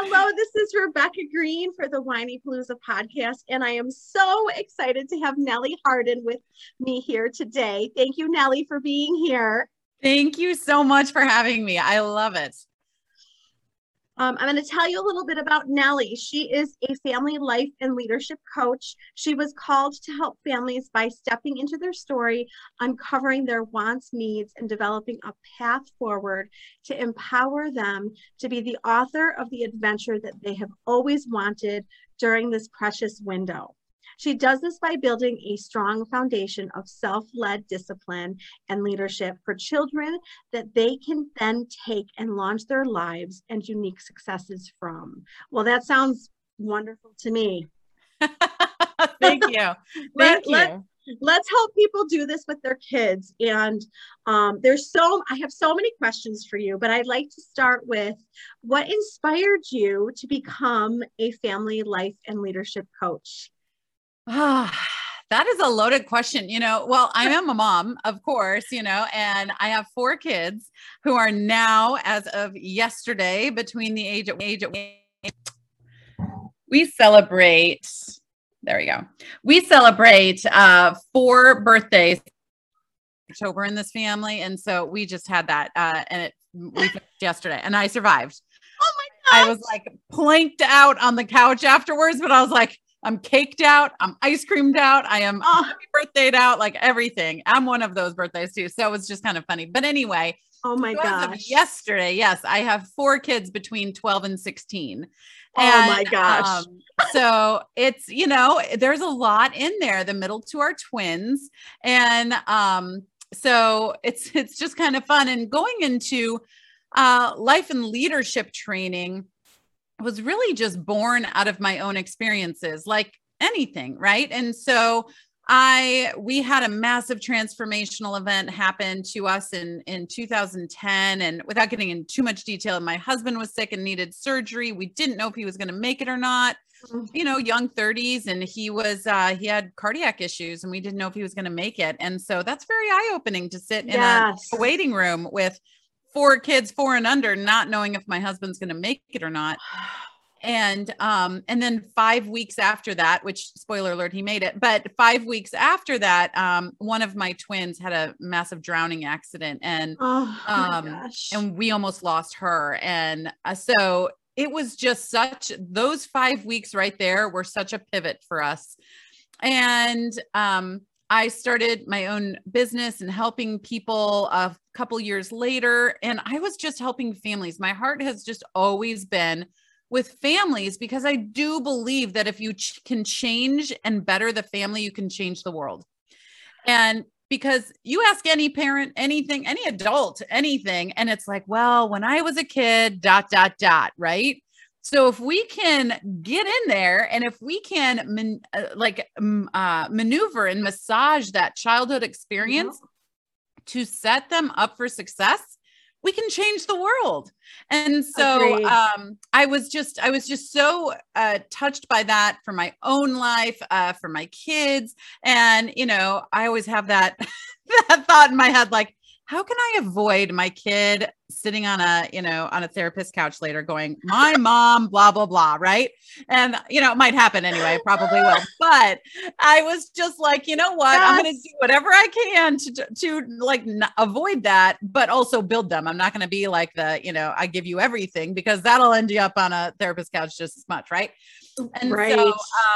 Hello, this is Rebecca Greene for the Whinypaluza podcast, and I am so excited to have Nellie Harden with me here today. Thank you, Nellie, for being here. Thank you so much for having me. I love it. Um, I'm going to tell you a little bit about Nellie. She is a family life and leadership coach. She was called to help families by stepping into their story, uncovering their wants, needs, and developing a path forward to empower them to be the author of the adventure that they have always wanted during this precious window. She does this by building a strong foundation of self led discipline and leadership for children that they can then take and launch their lives and unique successes from. Well, that sounds wonderful to me. Thank you. Thank let, you. Let, let's help people do this with their kids and um, there's so i have so many questions for you but i'd like to start with what inspired you to become a family life and leadership coach Ah, that is a loaded question. You know, well, I am a mom, of course, you know, and I have four kids who are now, as of yesterday, between the age of age of we celebrate. There we go. We celebrate uh, four birthdays October in this family, and so we just had that, uh, and it we yesterday, and I survived. Oh my god! I was like planked out on the couch afterwards, but I was like, I'm caked out. I'm ice creamed out. I am Oh. happy birthdayed out, like everything. I'm one of those birthdays too. So it was just kind of funny. But anyway, Oh my so as of gosh. yesterday, yes, I have four kids between 12 and 16. Oh my gosh. um, so it's, you know, there's a lot in there, the middle two are twins. And um, so it's it's just kind of fun. And going into uh life and leadership training was really just born out of my own experiences, like anything, right? And so I we had a massive transformational event happen to us in in 2010 and without getting in too much detail my husband was sick and needed surgery we didn't know if he was going to make it or not Mhm. you know young 30s and he was uh he had cardiac issues and we didn't know if he was going to make it and so that's very eye opening to sit in a waiting room with four kids four and under not knowing if my husband's going to make it or not. And um and then five weeks after that which spoiler alert he made it but five weeks after that um one of my twins had a massive drowning accident and Oh um, and we almost lost her. And uh, so it was just such those five weeks right there were such a pivot for us. And um I started my own business and helping people a couple years later. And I was just helping families. My heart has just always been with families because I do believe that if you ch- can change and better the family, you can change the world. And because you ask any parent anything, any adult anything, and it's like, well, when I was a kid, dot, dot, dot, right? So if we can get in there and if we can man, uh, like um, uh, maneuver and massage that childhood experience to set them up for success, we can change the world. And so um, I was just I was just so uh, touched by that for my own life, uh, for my kids, and you know I always have that that thought in my head like how can I avoid my kid sitting on a, you know, on a therapist couch later going, my mom, blah, blah, blah. Right. And, you know, it might happen anyway, probably will. But I was just like, you know what? Yes. I'm going to do whatever I can to, to like n- avoid that, but also build them. I'm not going to be like the, you know, I give you everything because that'll end you up on a therapist couch just as much. Right. And right. so,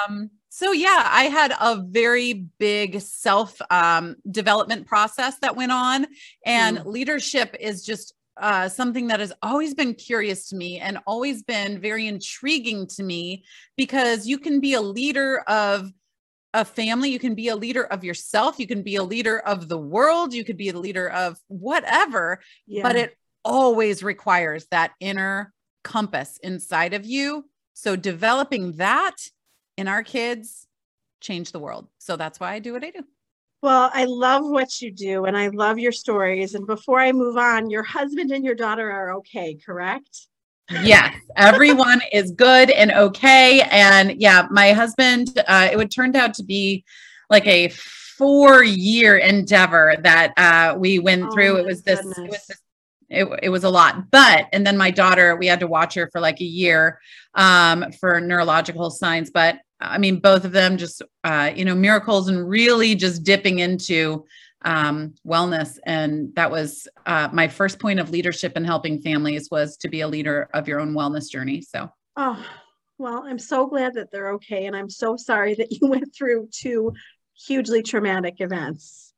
um, so yeah, I had a very big self um, development process that went on, and mm. leadership is just uh, something that has always been curious to me and always been very intriguing to me because you can be a leader of a family, you can be a leader of yourself, you can be a leader of the world, you could be a leader of whatever, yeah. but it always requires that inner compass inside of you. So developing that in our kids change the world. So that's why I do what I do. Well, I love what you do and I love your stories. And before I move on, your husband and your daughter are okay, correct? Yes, everyone is good and okay. And yeah, my husband, uh, it would turned out to be like a four year endeavor that uh, we went oh, through. It was this, it was this it, it was a lot but and then my daughter we had to watch her for like a year um, for neurological signs but i mean both of them just uh, you know miracles and really just dipping into um, wellness. And that was uh, my first point of leadership in helping families was to be a leader of your own wellness journey. So. Oh well i'm so glad that they're okay. And i'm so sorry that you went through two hugely traumatic events.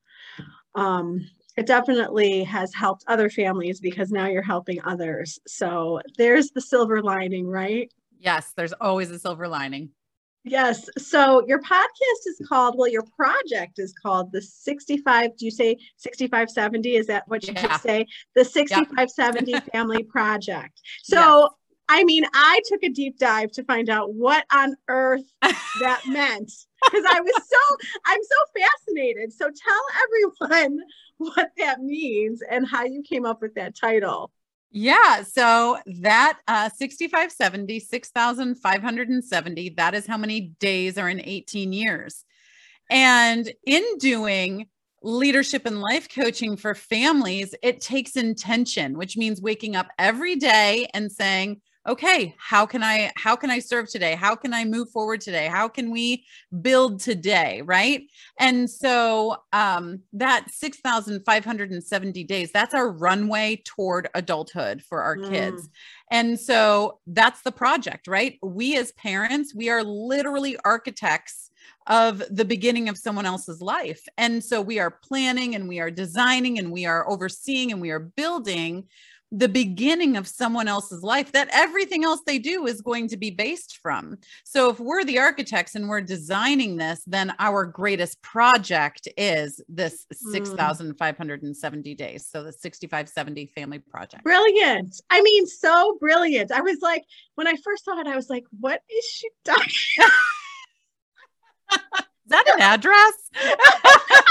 Um, it definitely has helped other families because now you're helping others. So there's the silver lining, right? Yes, there's always a silver lining. Yes. So your podcast is called, well, your project is called the 65, do you say 6570? Is that what you yeah. say? The 6570 yep. Family Project. So yes. I mean, I took a deep dive to find out what on earth that meant because I was so I'm so fascinated. So tell everyone what that means and how you came up with that title. Yeah. So that uh, 6570, 6,570, that is how many days are in 18 years. And in doing leadership and life coaching for families, it takes intention, which means waking up every day and saying, okay how can i how can i serve today? How can i move forward today? How can we build today right? And so um that 6570 days that's our runway toward adulthood for our mm. kids. And so that's the project right? We as parents we are literally architects of the beginning of someone else's life. And so we are planning and we are designing and we are overseeing and we are building the beginning of someone else's life that everything else they do is going to be based from. So if we're the architects and we're designing this, then our greatest project is this mm. 6,570 days. So the 6570 family project. Brilliant. I mean, so brilliant. I was like, when I first saw it, I was like, what is she doing? is that an address?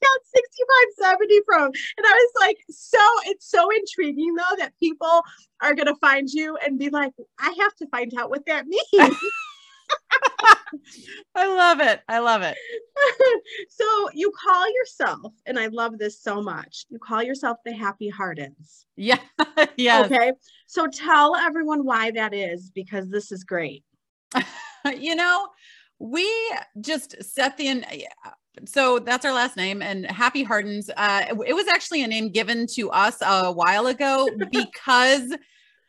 got 6570 from. And I was like, so it's so intriguing though that people are gonna find you and be like, I have to find out what that means. I love it. I love it. so you call yourself, and I love this so much. You call yourself the Happy Hardens. Yeah. yeah. Okay. So tell everyone why that is because this is great. you know, we just set the so that's our last name and happy hardens uh it was actually a name given to us a while ago because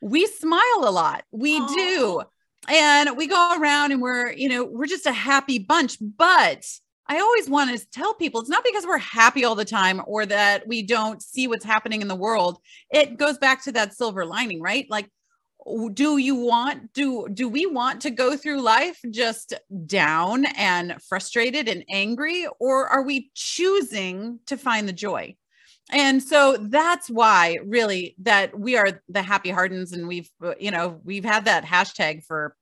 we smile a lot. We Aww. do. And we go around and we're you know we're just a happy bunch but i always want to tell people it's not because we're happy all the time or that we don't see what's happening in the world. It goes back to that silver lining right? Like do you want do do we want to go through life just down and frustrated and angry or are we choosing to find the joy? And so that's why really that we are the happy hardens and we've uh, you know we've had that hashtag for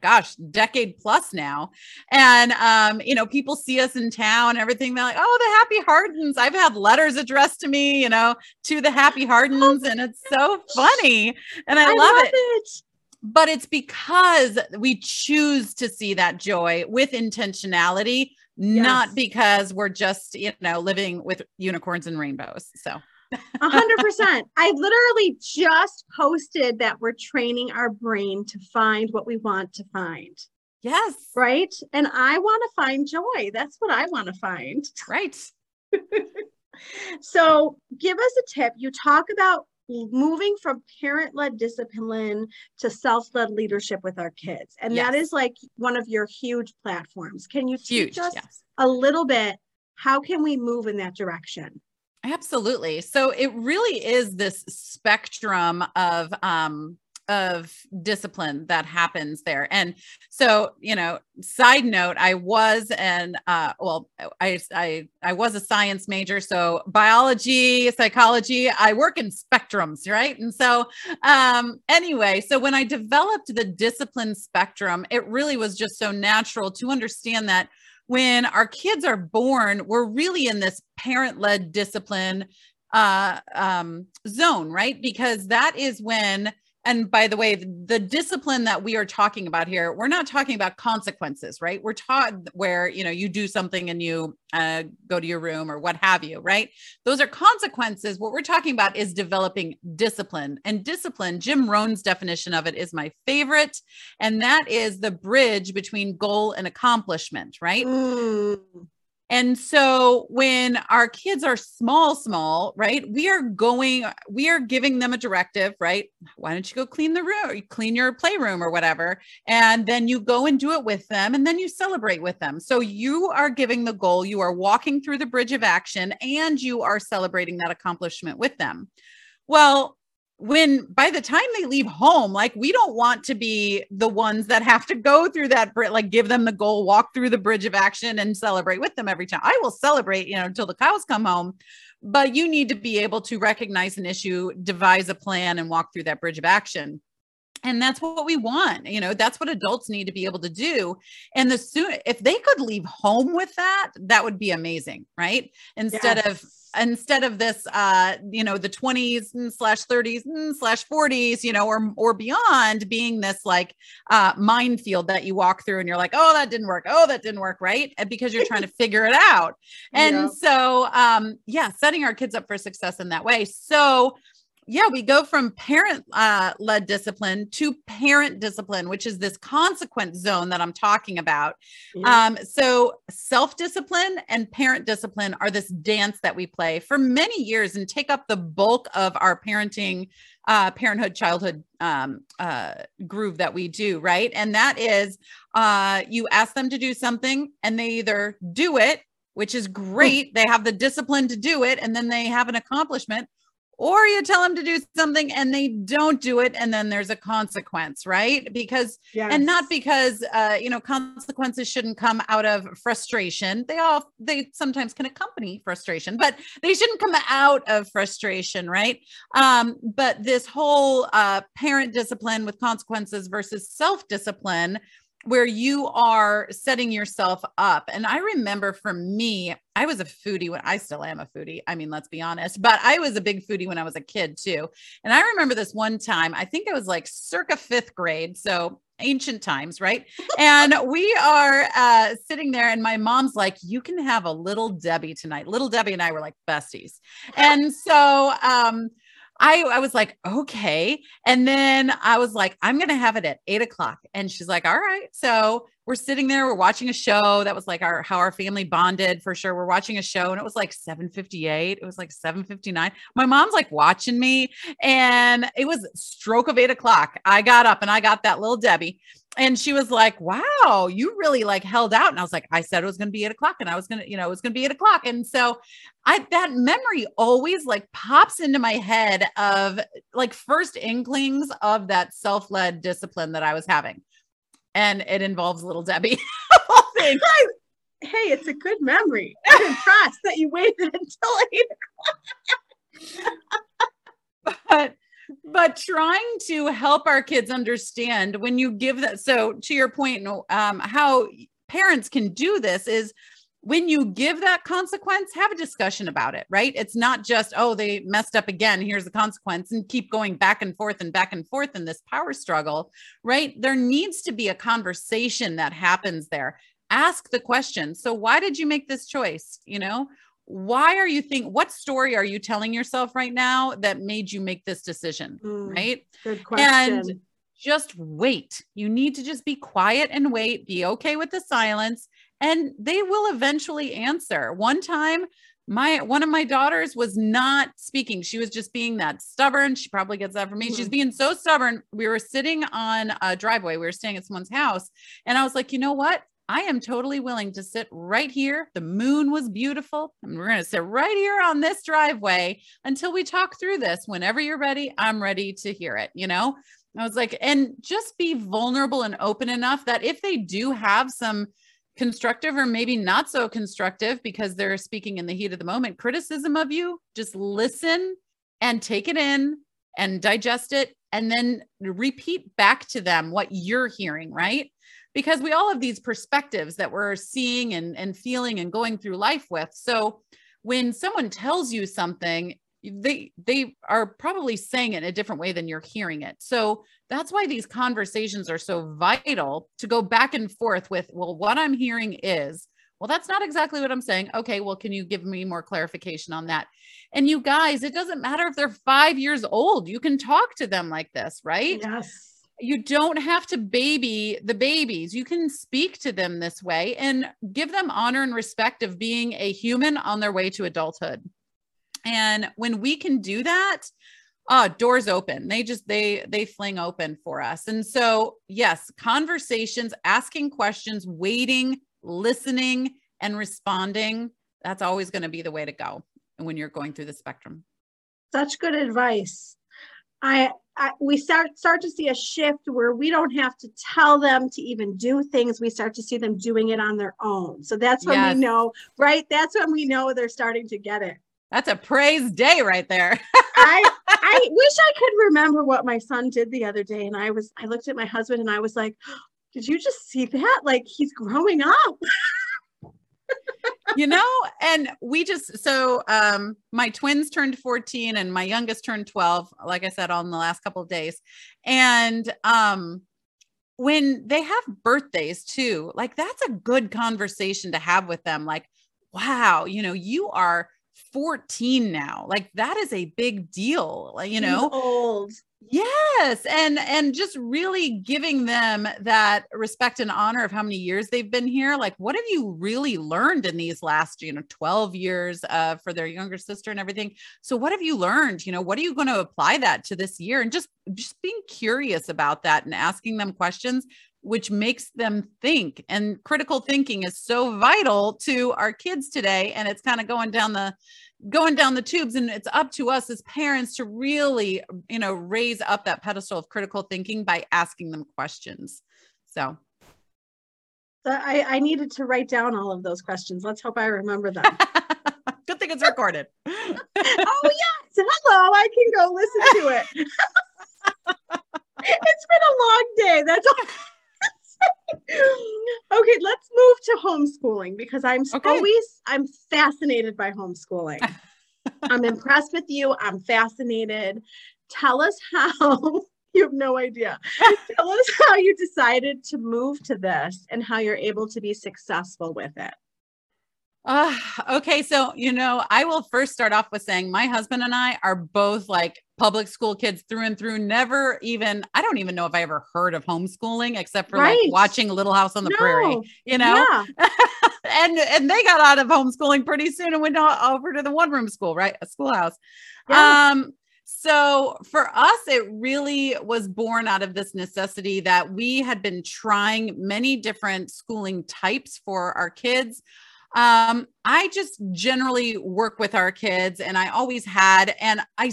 gosh, decade plus now. And um, you know, people see us in town and everything. They're like, oh, the happy Hardens. I've had letters addressed to me, you know, to the happy Hardens, and it's so funny. And I, I love, love it. it. But it's because we choose to see that joy with intentionality, not because we're just, you know, living with unicorns and rainbows. So, hundred percent. I literally just posted that we're training our brain to find what we want to find. yes, Right. And I want to find joy. That's what I want to find. right. So give us a tip. You talk about moving from parent led discipline to self led leadership with our kids. And that Yes. is like one of your huge platforms. Can you Huge. teach us Yes. a little bit? How can we move in that direction? Absolutely. So it really is this spectrum of um of discipline that happens there. And so, you know, side note, I was an uh well, I I I was a science major, so biology, psychology, I work in spectrums, right? And so um anyway, so when I developed the discipline spectrum, it really was just so natural to understand that when our kids are born, we're really in this parent led discipline uh, um, zone, right? Because that is when, and by the way, the, discipline that we are talking about here, we're not talking about consequences, right? We're taught where, you know, you do something and you uh, go to your room or what have you, right? Those are consequences. What we're talking about is developing discipline. And discipline, Jim Rohn's definition of it is my favorite. And that is the bridge between goal and accomplishment, right? Mm, And so when our kids are small, small, right, we are going, we are giving them a directive, right? Why don't you go clean the room, clean your playroom or whatever? And then you go and do it with them and then you celebrate with them. So you are giving the goal, you are walking through the bridge of action and you are celebrating that accomplishment with them. Well, when by the time they leave home, like we don't want to be the ones that have to go through that, like give them the goal, walk through the bridge of action and celebrate with them every time. I will celebrate, you know, until the cows come home. But you need to be able to recognize an issue, devise a plan, and walk through that bridge of action. And that's what we want. You know, that's what adults need to be able to do. And the soon, if they could leave home with that, that would be amazing, right? Instead of yes. Instead of this uh you know the 20s and slash 30s and slash 40s you know or or beyond being this like uh minefield that you walk through and you're like oh that didn't work. Oh that didn't work right? Because you're trying to figure it out. And Yep. so um yeah setting our kids up for success in that way. So yeah, we go from parent uh, led discipline to parent discipline, which is this consequence zone that I'm talking about. Yeah. Um, so self discipline and parent discipline are this dance that we play for many years and take up the bulk of our parenting, uh, parenthood, childhood um, uh, groove that we do, right? And that is uh, you ask them to do something and they either do it, which is great, they have the discipline to do it, and then they have an accomplishment. Or you tell them to do something and they don't do it, and then there's a consequence, right? Because and not because uh, you know consequences shouldn't come out of frustration. They all they sometimes can accompany frustration but they shouldn't come out of frustration right? Um, but this whole uh, parent discipline with consequences versus self-discipline where you are setting yourself up and i remember for me i was a foodie when i still am a foodie i mean let's be honest but i was a big foodie when i was a kid too and I remember this one time, I think it was like circa fifth grade. So ancient times, right? and we are uh, sitting there, and my mom's like, You can have a little Debbie tonight. Little Debbie and I were like besties. And so, um, I, I was like, okay. And then I was like, I'm going to have it at eight o'clock. And she's like, all right. So we're sitting there, we're watching a show. That was like our, how our family bonded for sure. We're watching a show and it was like 758. It was like 759. My mom's like watching me and it was stroke of eight o'clock. I got up and I got that little Debbie and she was like, wow, you really like held out. And I was like, I said it was going to be eight o'clock and I was going to, you know, it was going to be eight o'clock. And so I, that memory always like pops into my head of like first inklings of that self-led discipline that I was having. And it involves little Debbie. of all things. hey, it's a good memory. I'm impressed that you waited until eight. but but trying to help our kids understand when you give that so to your point um, how parents can do this is when you give that consequence have a discussion about it right it's not just oh they messed up again here's the consequence and keep going back and forth and back and forth in this power struggle right there needs to be a conversation that happens there ask the question. So why did you make this choice? You know, why are you think what story are you telling yourself right now that made you make this decision? Mm, right? Good question. And just wait. You need to just be quiet and wait, be okay with the silence, and they will eventually answer. One time, my one of my daughters was not speaking. She was just being that stubborn. She probably gets that from me. She's Mhm. being so stubborn. We were sitting on a driveway. We were staying at someone's house, and I was like, you know what? I am totally willing to sit right here. The moon was beautiful. And we're going to sit right here on this driveway until we talk through this. Whenever you're ready, I'm ready to hear it. You know, I was like, and just be vulnerable and open enough that if they do have some constructive or maybe not so constructive because they're speaking in the heat of the moment criticism of you, just listen and take it in and digest it and then repeat back to them what you're hearing, right? Because we all have these perspectives that we're seeing and, and feeling and going through life with. So when someone tells you something, they they are probably saying it in a different way than you're hearing it. So that's why these conversations are so vital to go back and forth with, well, what I'm hearing is, well, that's not exactly what I'm saying. Okay, well, can you give me more clarification on that? And you guys, it doesn't matter if they're five years old, you can talk to them like this, right? yes. You don't have to baby the babies. You can speak to them this way and give them honor and respect of being a human on their way to adulthood. And when we can do that, uh doors open they just they they fling open for us and so yes conversations asking questions waiting listening and responding that's always going to be the way to go when you're going through the spectrum Such good advice. I, I we start start to see a shift where we don't have to tell them to even do things. We start to see them doing it on their own. So that's when Yes. we know, right? That's when we know they're starting to get it. that's a praise day right there I I wish I could remember what my son did the other day. And I was I looked at my husband and I was like, did you just see that? Like he's growing up. you know and we just so um my twins turned 14 and my youngest turned 12 like i said on the last couple of days. And um when they have birthdays too like that's a good conversation to have with them like wow you know you are 14 now. Like that is a big deal like, you know? Old. Yes, and and just really giving them that respect and honor of how many years they've been here. Like, what have you really learned in these last, you know, twelve years uh, for their younger sister and everything? So, what have you learned? You know, what are you going to apply that to this year? And just just being curious about that and asking them questions, which makes them think. And critical thinking is so vital to our kids today, and it's kind of going down the going down the tubes and it's up to us as parents to really you know raise up that pedestal of critical thinking by asking them questions so So I, I needed to write down all of those questions. Let's hope I remember them. good thing it's recorded oh yes. Hello. I can go listen to it. it's been a long day. That's all. okay, let's move to homeschooling because I'm Okay. always I'm fascinated by homeschooling. I'm impressed with you. I'm fascinated. Tell us how you have no idea. Tell us how you decided to move to this and how you're able to be successful with it. Uh, okay, so you know, I will first start off with saying my husband and I are both like public school kids through and through. Never even, I don't even know if I ever heard of homeschooling except for Right. like watching Little House on the Prairie, you know. Yeah. and and they got out of homeschooling pretty soon and went over to the one room school, right? A schoolhouse. Yeah. Um, so for us, it really was born out of this necessity that we had been trying many different schooling types for our kids. Um, I just generally work with our kids and I always had, and I,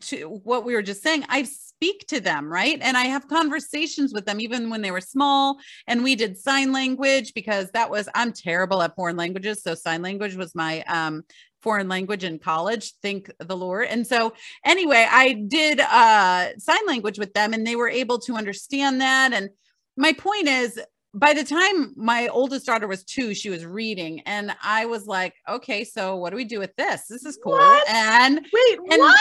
to what we were just saying, I speak to them, right? And I have conversations with them even when they were small. And we did sign language because that was, I'm terrible at foreign languages. So sign language was my um, foreign language in college, thank the Lord. And so anyway, I did uh, sign language with them and they were able to understand that. And my point is, by the time my oldest daughter was two, she was reading, and I was like, okay, so what do we do with this? This is cool. What? And Wait, And- what?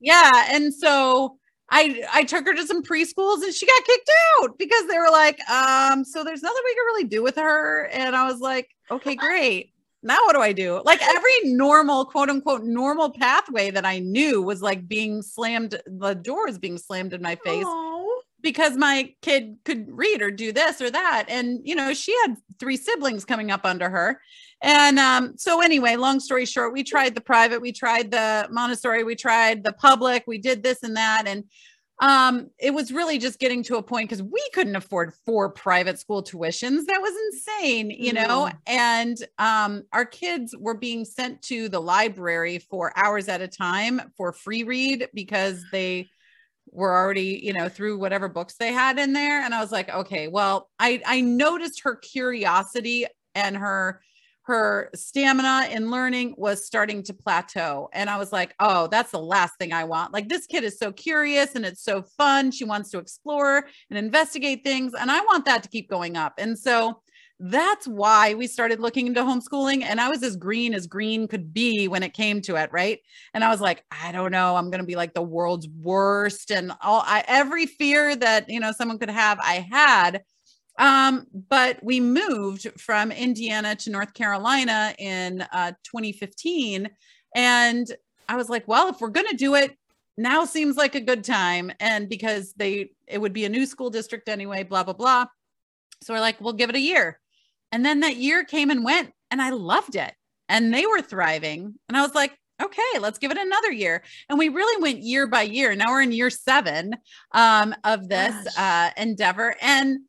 yeah. And so I I took her to some preschools and she got kicked out because they were like, um, so there's nothing we can really do with her. And I was like, okay, great. Now what do I do? Like every normal, quote unquote, normal pathway that I knew was like being slammed, the doors being slammed in my face Oh, because my kid could read or do this or that. And, you know, she had three siblings coming up under her. And um, so, anyway, long story short, we tried the private, we tried the Montessori, we tried the public, we did this and that. And um, it was really just getting to a point because we couldn't afford four private school tuitions. That was insane, you know. And um, our kids were being sent to the library for hours at a time for free read because they were already, you know, through whatever books they had in there. And I was like, okay, well, I I noticed her curiosity and her her stamina in learning was starting to plateau. And I was like, oh, that's the last thing I want. Like, this kid is so curious and it's so fun. She wants to explore and investigate things. And I want that to keep going up. And so that's why we started looking into homeschooling. And I was as green as green could be when it came to it. Right. And I was like, I don't know. I'm to be like the world's worst. And all I, every fear that, you know, someone could have, I had. Um, but we moved from Indiana to North Carolina in uh, 2015. And I was like, well, if we're to do it, now seems like a good time. And because they, it would be a new school district anyway, blah, blah, blah. So we're like, we'll give it a year. And then that year came and went, and I loved it. And they were thriving. And I was like, okay, let's give it another year. And we really went year by year. Now we're in year seven um, of this uh, endeavor. And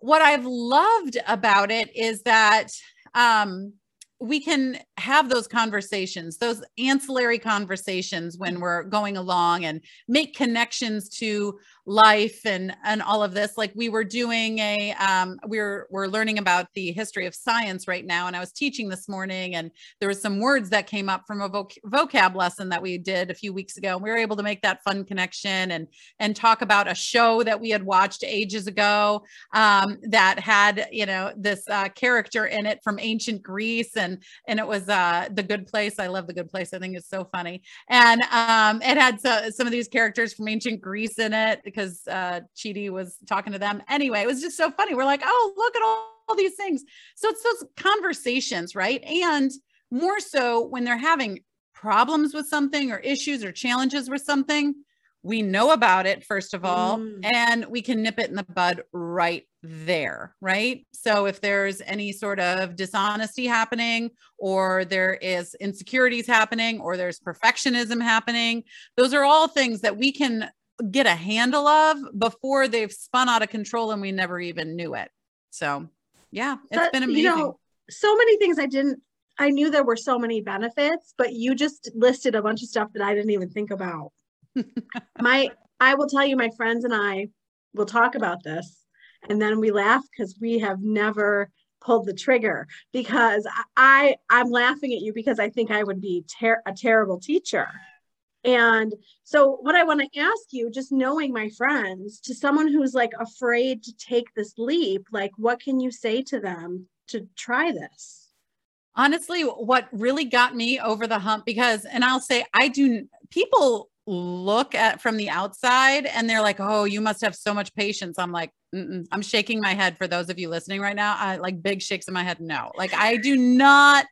what I've loved about it is that um, we can have those conversations, those ancillary conversations when we're going along and make connections to life and and all of this. Like we were doing a, um, we're we're learning about the history of science right now, and I was teaching this morning, and there was some words that came up from a voc- vocab lesson that we did a few weeks ago, and we were able to make that fun connection and and talk about a show that we had watched ages ago um, that had you know this uh, character in it from ancient Greece, and and it was uh, the Good Place. I love the Good Place. I think it's so funny, and um, it had so, some of these characters from ancient Greece in it because uh, Chidi was talking to them. Anyway, it was just so funny. We're like, oh, look at all, all these things. So it's those conversations, right? And more so when they're having problems with something or issues or challenges with something, we know about it, first of all, Mm. and we can nip it in the bud right there, right? So if there's any sort of dishonesty happening, or there is insecurities happening, or there's perfectionism happening, those are all things that we can get a handle of before they've spun out of control and we never even knew it. So, yeah, it's That- been you amazing. know, so many things I didn't. I knew there were so many benefits, but you just listed a bunch of stuff that I didn't even think about. my, I will tell you, my friends and I will talk about this, and then we laugh because we have never pulled the trigger. Because I, I I'm laughing at you because I think I would be ter- a terrible teacher. And so, what I want to ask you, just knowing my friends, to someone who's like afraid to take this leap, like what can you say to them to try this? honestly what really got me over the hump because and i'll say i do people look at from the outside and they're like oh you must have so much patience. I'm like i'm shaking my head for those of you listening right now. I like big shakes in my head no. Like i do not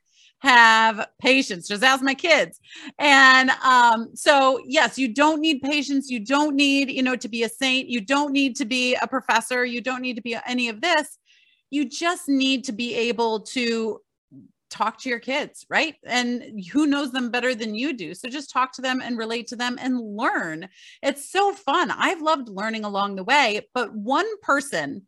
have patience just ask my kids and um so yes you don't need patience you don't need you know to be a saint you don't need to be a professor you don't need to be any of this you just need to be able to talk to your kids, right? And who knows them better than you do? So just talk to them and relate to them and learn. It's so fun. I've loved learning along the way, but one person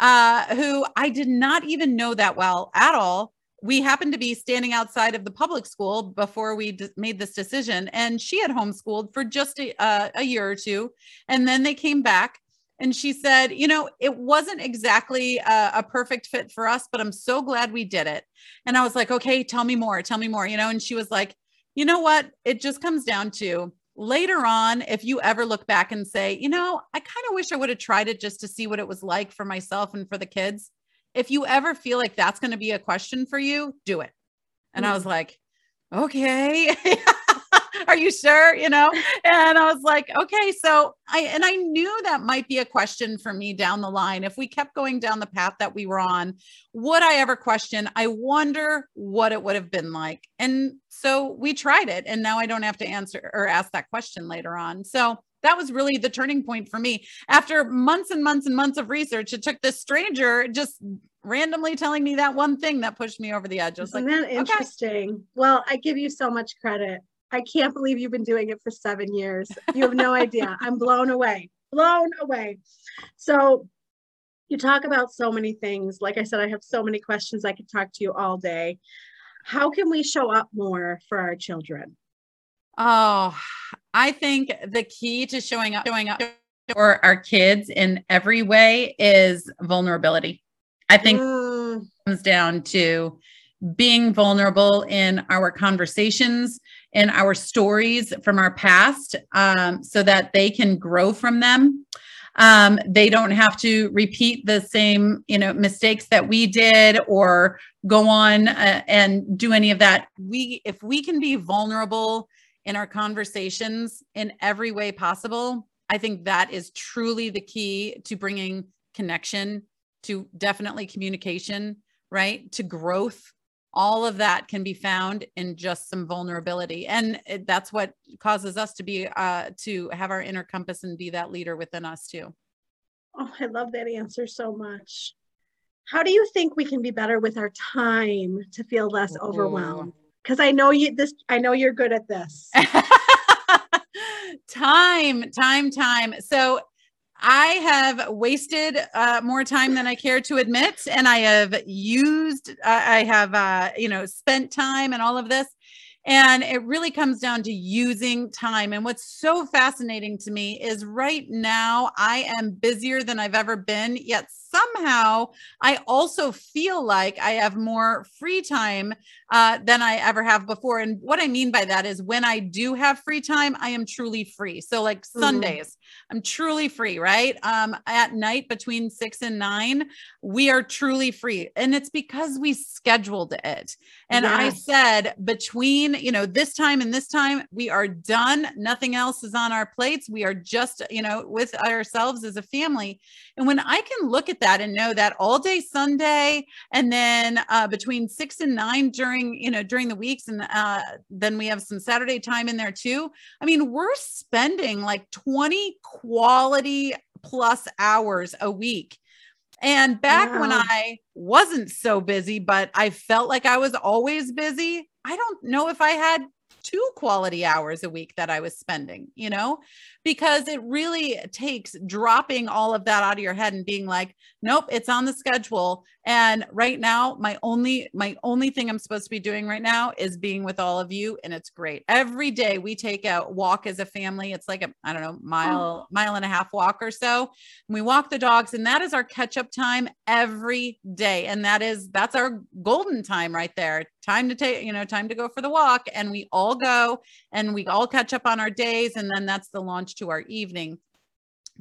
uh, who I did not even know that well at all. We happened to be standing outside of the public school before we d- made this decision, and she had homeschooled for just a, uh, a year or two, and then they came back and she said, You know, it wasn't exactly a, a, perfect fit for us, but I'm so glad we did it. And I was like, Okay, tell me more, tell me more, you know. And she was like, You know what? It just comes down to later on, if you ever look back and say, You know, I kind of wish I would have tried it just to see what it was like for myself and for the kids. If you ever feel like that's going to be a question for you, do it. And mm-hmm. I was like, Okay. are you sure? You know? And I was like, okay. So I, and I knew that might be a question for me down the line. If we kept going down the path that we were on, would I ever question? I wonder what it would have been like. And so we tried it. And now I don't have to answer or ask that question later on. So that was really the turning point for me. After months and months and months of research, it took this stranger just randomly telling me that one thing that pushed me over the edge. I was Isn't like, that interesting? Well, I give you so much credit. I can't believe you've been doing it for seven years. You have no idea. I'm blown away, blown away. So, you talk about so many things. Like I said, I have so many questions. I could talk to you all day. How can we show up more for our children? Oh, I think the key to showing up, showing up for our kids in every way is vulnerability. I think Mm, it comes down to being vulnerable in our conversations, in our stories from our past, um, so that they can grow from them. Um, they don't have to repeat the same, you know, mistakes that we did or go on uh, and do any of that. We, if we can be vulnerable in our conversations in every way possible, I think that is truly the key to bringing connection, to definitely communication, right? To growth. All of that can be found in just some vulnerability. And it, that's what causes us to be, uh, to have our inner compass and be that leader within us too. oh, I love that answer so much. How do you think we can be better with our time to feel less Ooh. overwhelmed? Because I know you this I know you're good at this. time, time, time. So I have wasted uh, more time than I care to admit, and I have used, uh, I have, uh, you know, spent time and all of this. And it really comes down to using time. And what's so fascinating to me is right now I am busier than I've ever been, yet somehow I also feel like I have more free time uh, than I ever have before. And what I mean by that is when I do have free time, I am truly free. So, like Mhm. Sundays, I'm truly free, right? Um, at night between six and nine, we are truly free. And it's because we scheduled it. And I said, between, you know, this time and this time, we are done. Nothing else is on our plates. We are just, you know, with ourselves as a family. And when I can look at that and know that all day Sunday, and then uh, between six and nine during, you know, during the weeks, and uh, then we have some Saturday time in there too. I mean, we're spending like 20 quality plus hours a week. And back when I wasn't so busy, but I felt like I was always busy, I don't know if I had two quality hours a week that I was spending, you know, because it really takes dropping all of that out of your head and being like, nope, it's on the schedule. And right now, my only my only thing I'm supposed to be doing right now is being with all of you, and it's great. Every day we take a walk as a family. It's like a I don't know oh. mile mile and a half walk or so. We walk the dogs, and that is our catch up time every day, and that is that's our golden time right there. Time to take you know time to go for the walk, and we all go and we all catch up on our days, and then that's the launch to our evening.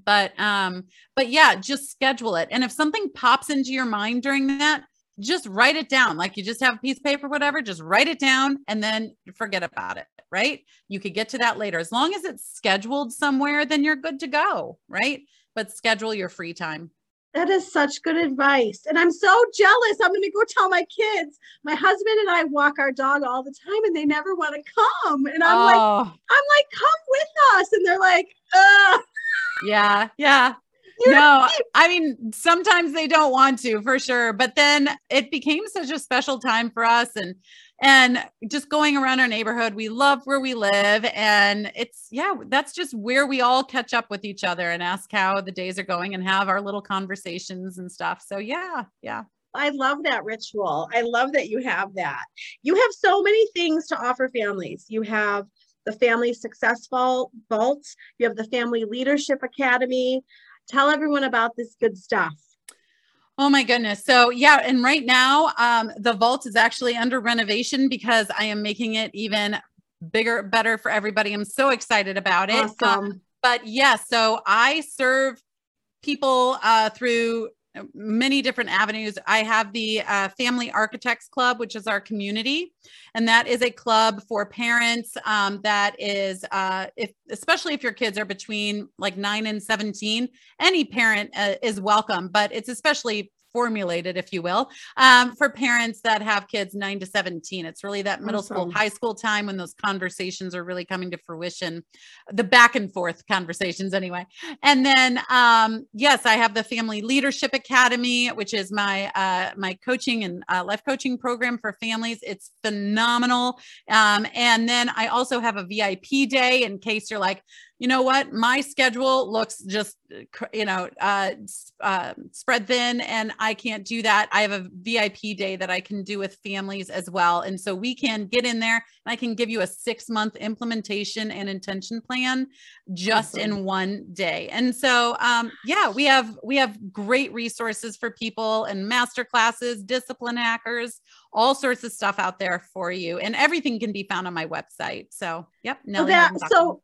But um but yeah just schedule it. And if something pops into your mind during that just write it down. Like you just have a piece of paper whatever just write it down and then forget about it right? You could get to that later. As long as it's scheduled somewhere then you're good to go right? But schedule your free time That is such good advice. And I'm so jealous. I'm going to go tell my kids. My husband and I walk our dog all the time and they never want to come. And I'm like, oh I'm like, come with us. And they're like, uh, yeah yeah You're no i mean sometimes they don't want to for sure but then it became such a special time for us and and just going around our neighborhood we love where we live and it's yeah that's just where we all catch up with each other and ask how the days are going and have our little conversations and stuff so yeah yeah I love that ritual. I love that you have that. You have so many things to offer families. You have the Family Successful Vault, you have the Family Leadership Academy. Tell everyone about this good stuff. Oh my goodness. So yeah, and right now um the vault is actually under renovation because I am making it even bigger, better for everybody. I'm so excited about it. Um, but yes, so I serve people uh, through many different avenues. I have the uh, Family Architects Club, which is our community, and that is a club for parents um, that is, uh, if especially if your kids are between like nine and seventeen, any parent uh, is welcome, but it's especially formulated, if you will, um, for parents that have kids nine to 17. It's really that middle Awesome. school, high school time when those conversations are really coming to fruition, the back and forth conversations, anyway. And then, um, yes, I have the Family Leadership Academy, which is my uh, my coaching and uh, life coaching program for families. It's phenomenal. Um, and then I also have a VIP day in case you're like, you know what? My schedule looks just you know uh, uh, spread thin and i can't do that. I have a vip day that i can do with families as well. And so we can get in there and i can give you a six month implementation and intention plan just in one day. And so um, yeah we have we have great resources for people and master classes discipline hackers all sorts of stuff out there for you. And everything can be found on my website. So yep So Nellie that, so,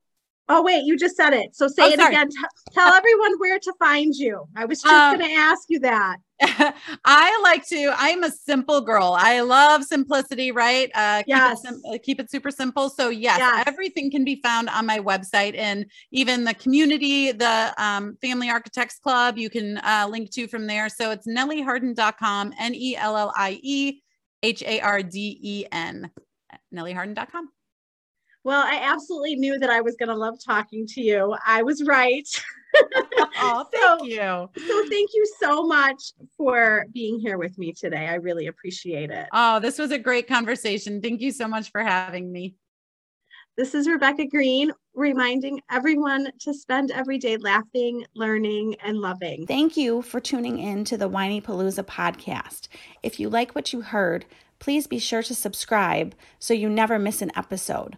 oh wait, you just said it. So say Oh, it sorry. again. T- tell everyone where to find you. I was just Um, going to ask you that. I like to, I'm a simple girl. I love simplicity, right? Uh, keep, Yes. it sim- uh, keep it super simple. So, yes, Yes. everything can be found on my website and even the community, the um, Family Architects Club, you can uh, link to from there. So, it's nellieharden.com, N E L Well, I absolutely knew that I was going to love talking to you. I was right. Oh, So- thank you. So thank you so much for being here with me today. I really appreciate it. Oh, this was a great conversation. Thank you so much for having me. This is Rebecca Greene reminding everyone to spend every day laughing, learning, and loving. Thank you for tuning in to the Whinypaluza podcast. If you like what you heard, please be sure to subscribe so you never miss an episode.